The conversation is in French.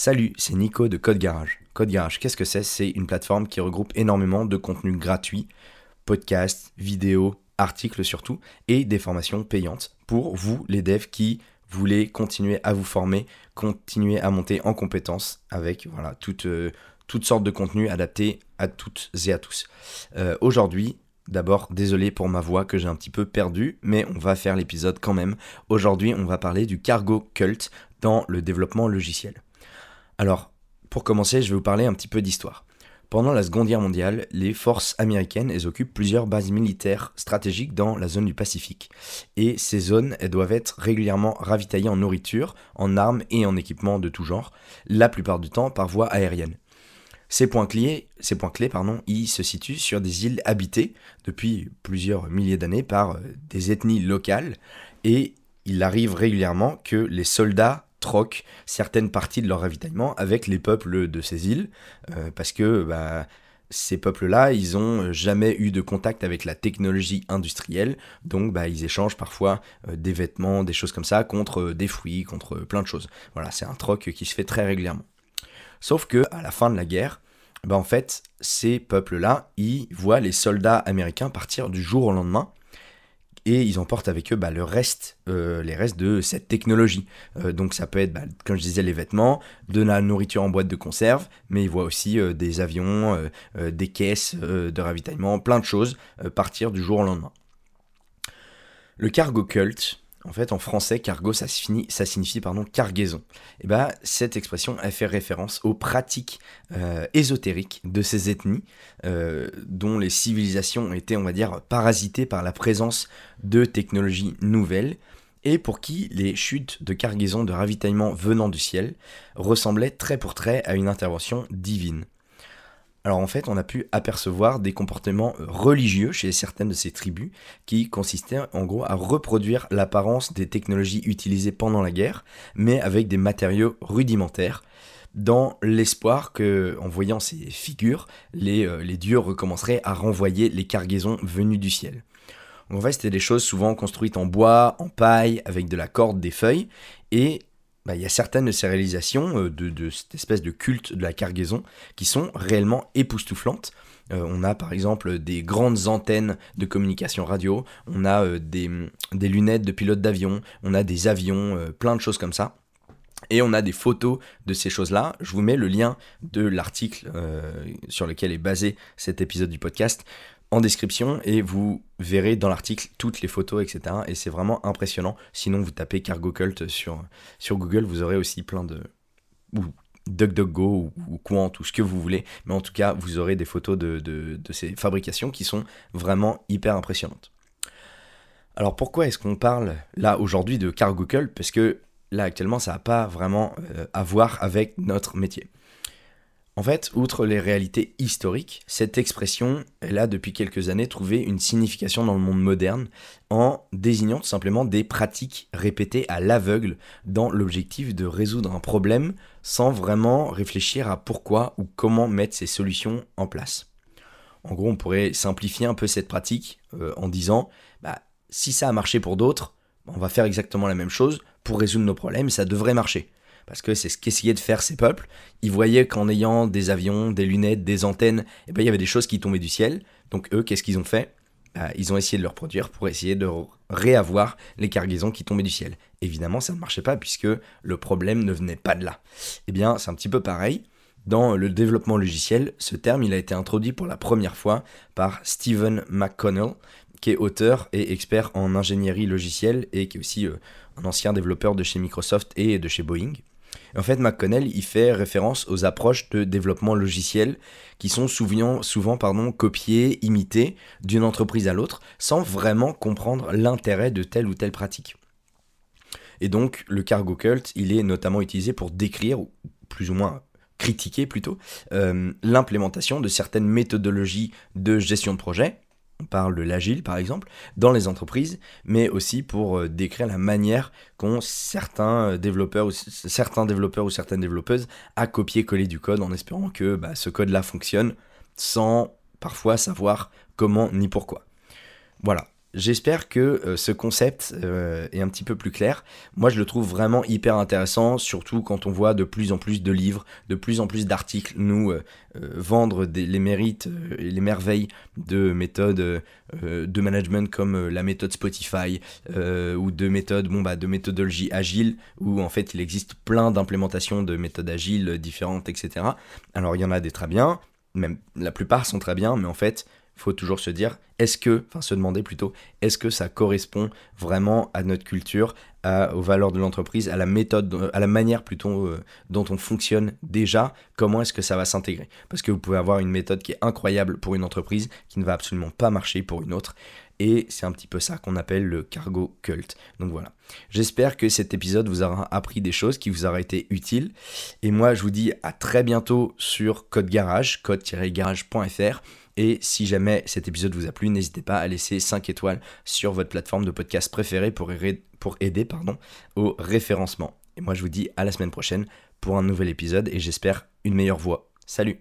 Salut, c'est Nico de Code Garage. Code Garage, qu'est-ce que c'est? C'est une plateforme qui regroupe énormément de contenus gratuits, podcasts, vidéos, articles surtout, et des formations payantes pour vous, les devs qui voulez continuer à vous former, continuer à monter en compétences avec voilà, toutes, euh, sortes de contenus adaptés à toutes et à tous. Euh, aujourd'hui, D'abord, désolé pour ma voix que j'ai un petit peu perdue, mais on va faire l'épisode quand même. Aujourd'hui, on va parler du cargo cult dans le développement logiciel. Alors, pour commencer, je vais vous parler un petit peu d'histoire. Pendant la Seconde Guerre mondiale, les forces américaines occupent plusieurs bases militaires stratégiques dans la zone du Pacifique. Et ces zones elles doivent être régulièrement ravitaillées en nourriture, en armes et en équipements de tout genre, la plupart du temps par voie aérienne. Ces points clés, ces se situent sur des îles habitées depuis plusieurs milliers d'années par euh, des ethnies locales et il arrive régulièrement que les soldats troquent certaines parties de leur ravitaillement avec les peuples de ces îles, euh, parce que bah, ces peuples-là, ils n'ont jamais eu de contact avec la technologie industrielle, donc bah, ils échangent parfois euh, des vêtements, des choses comme ça, contre euh, des fruits, contre plein de choses. Voilà, c'est un troc qui se fait très régulièrement. Sauf que à la fin de la guerre, bah, en fait, ces peuples-là, ils voient les soldats américains partir du jour au lendemain, et ils emportent avec eux bah, le reste, euh, les restes de cette technologie. Euh, donc ça peut être, bah, comme je disais, les vêtements, de la nourriture en boîte de conserve, mais ils voient aussi euh, des avions, des caisses de ravitaillement, plein de choses partir du jour au lendemain. Le cargo cult, en fait, en français, cargo, ça, ça signifie cargaison. Et bah, cette expression, fait référence aux pratiques euh, ésotériques de ces ethnies, euh, dont les civilisations ont été, on va dire, parasitées par la présence de technologies nouvelles, et pour qui les chutes de cargaison de ravitaillement venant du ciel ressemblaient très pour trait à une intervention divine. Alors en fait, on a pu apercevoir des comportements euh, religieux chez certaines de ces tribus qui consistaient en gros à reproduire l'apparence des technologies utilisées pendant la guerre, mais avec des matériaux rudimentaires, dans l'espoir que, en voyant ces figures, les, euh, les dieux recommenceraient à renvoyer les cargaisons venues du ciel. En fait, c'était des choses souvent construites en bois, en paille, avec de la corde, des feuilles, et bah, il y a certaines de ces réalisations euh, de, cette espèce de culte de la cargaison qui sont réellement époustouflantes. Euh, on a par exemple des grandes antennes de communication radio, on a euh, des, lunettes de pilote d'avion, on a des avions, plein de choses comme ça. Et on a des photos de ces choses-là. Je vous mets le lien de l'article sur lequel est basé cet épisode du podcast en description et vous verrez dans l'article toutes les photos, etc. Et c'est vraiment impressionnant. Sinon, vous tapez Cargo Cult sur, sur Google, vous aurez aussi plein de. ou DuckDuckGo ou, ou Quant, ou ce que vous voulez. Mais en tout cas, vous aurez des photos de, de, ces fabrications qui sont vraiment hyper impressionnantes. Alors pourquoi est-ce qu'on parle là aujourd'hui de Cargo Cult? Parce que là actuellement, ça n'a pas vraiment euh, à voir avec notre métier. En fait, outre les réalités historiques, cette expression, elle a depuis quelques années trouvé une signification dans le monde moderne en désignant tout simplement des pratiques répétées à l'aveugle dans l'objectif de résoudre un problème sans vraiment réfléchir à pourquoi ou comment mettre ces solutions en place. En gros, on pourrait simplifier un peu cette pratique euh, en disant, bah, si ça a marché pour d'autres, on va faire exactement la même chose pour résoudre nos problèmes, ça devrait marcher parce que c'est ce qu'essayaient de faire ces peuples. Ils voyaient qu'en ayant des avions, des lunettes, des antennes, eh ben, il y avait des choses qui tombaient du ciel. Donc eux, qu'est-ce qu'ils ont fait? Bah, Ils ont essayé de le reproduire pour essayer de réavoir les cargaisons qui tombaient du ciel. Évidemment, ça ne marchait pas puisque le problème ne venait pas de là. Eh bien, c'est un petit peu pareil. Dans le développement logiciel, ce terme il a été introduit pour la première fois par Stephen McConnell, qui est auteur et expert en ingénierie logicielle et qui est aussi euh, un ancien développeur de chez Microsoft et de chez Boeing. En fait, McConnell, il fait référence aux approches de développement logiciel qui sont souvent, souvent pardon, copiées, imitées d'une entreprise à l'autre, sans vraiment comprendre l'intérêt de telle ou telle pratique. Et donc, le cargo cult, il est notamment utilisé pour décrire, ou plus ou moins critiquer plutôt, euh, l'implémentation de certaines méthodologies de gestion de projet, on parle de l'agile par exemple, dans les entreprises, mais aussi pour euh, décrire la manière qu'ont certains euh, développeurs ou certains développeurs ou certaines développeuses à copier-coller du code en espérant que bah, ce code-là fonctionne sans parfois savoir comment ni pourquoi. Voilà. J'espère que euh, ce concept euh, est un petit peu plus clair. Moi, je le trouve vraiment hyper intéressant, surtout quand on voit de plus en plus de livres, de plus en plus d'articles nous euh, vendre les mérites et les merveilles de méthodes de management comme la méthode Spotify ou de méthodes, bon bah, de méthodologie agile, où en fait il existe plein d'implémentations de méthodes agiles différentes, etc. Alors il y en a des très bien, même la plupart sont très bien, mais en fait faut toujours se dire, est-ce que, enfin se demander plutôt, est-ce que ça correspond vraiment à notre culture, aux valeurs de l'entreprise, à la méthode, à la manière plutôt euh, dont on fonctionne déjà, comment est-ce que ça va s'intégrer? Parce que vous pouvez avoir une méthode qui est incroyable pour une entreprise, qui ne va absolument pas marcher pour une autre. Et c'est un petit peu ça qu'on appelle le cargo cult. Donc voilà. J'espère que cet épisode vous aura appris des choses, qui vous aura été utile. Et moi, je vous dis à très bientôt sur Code Garage, code-garage.fr. Et si jamais cet épisode vous a plu, n'hésitez pas à laisser 5 étoiles sur votre plateforme de podcast préférée pour, aider au référencement. Et moi je vous dis à la semaine prochaine pour un nouvel épisode et j'espère une meilleure voix. Salut